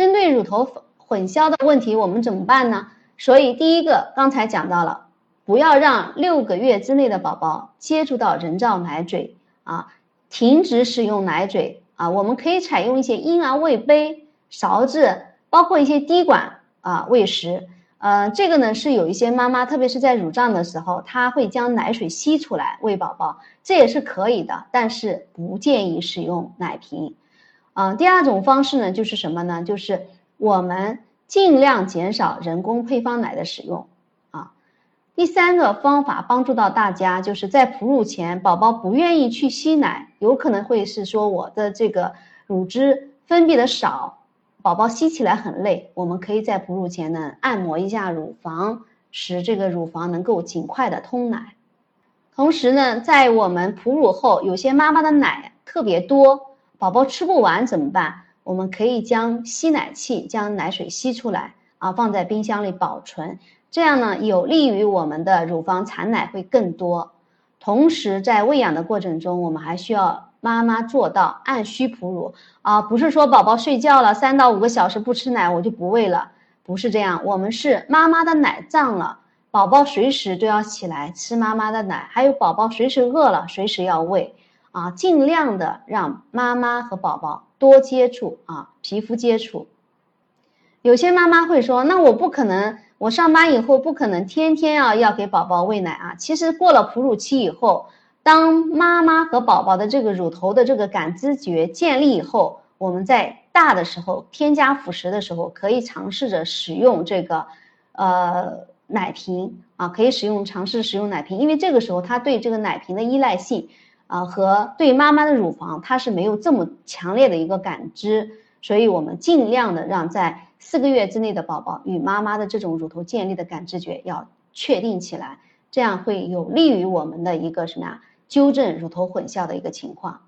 针对乳头混淆的问题，我们怎么办呢？所以第一个刚才讲到了，不要让六个月之内的宝宝接触到人造奶嘴啊，停止使用奶嘴啊，我们可以采用一些婴儿喂杯、勺子，包括一些滴管啊喂食。呃，这个呢是有一些妈妈，特别是在乳胀的时候，她会将奶水吸出来喂宝宝，这也是可以的，但是不建议使用奶瓶。啊，第二种方式呢就是什么呢？就是我们尽量减少人工配方奶的使用。啊，第三个方法帮助到大家，就是在哺乳前，宝宝不愿意去吸奶，有可能会是说我的这个乳汁分泌的少。宝宝吸起来很累，我们可以在哺乳前呢按摩一下乳房，使这个乳房能够尽快的通奶。同时呢，在我们哺乳后，有些妈妈的奶特别多，宝宝吃不完怎么办？我们可以将吸奶器将奶水吸出来啊，放在冰箱里保存，这样呢有利于我们的乳房产奶会更多。同时在喂养的过程中，我们还需要。妈妈做到按需哺乳啊，不是说宝宝睡觉了三到五个小时不吃奶我就不喂了，不是这样。我们是妈妈的奶胀了，宝宝随时都要起来吃妈妈的奶，还有宝宝随时饿了随时要喂啊，尽量的让妈妈和宝宝多接触啊，皮肤接触。有些妈妈会说，那我不可能，我上班以后不可能天天啊要给宝宝喂奶啊。其实过了哺乳期以后。当妈妈和宝宝的这个乳头的这个感知觉建立以后，我们在大的时候添加辅食的时候，可以尝试着使用这个，呃，奶瓶啊，可以使用尝试使用奶瓶，因为这个时候他对这个奶瓶的依赖性啊和对妈妈的乳房它是没有这么强烈的一个感知，所以我们尽量的让在四个月之内的宝宝与妈妈的这种乳头建立的感知觉要确定起来，这样会有利于我们的一个什么呀？纠正乳头混淆的一个情况。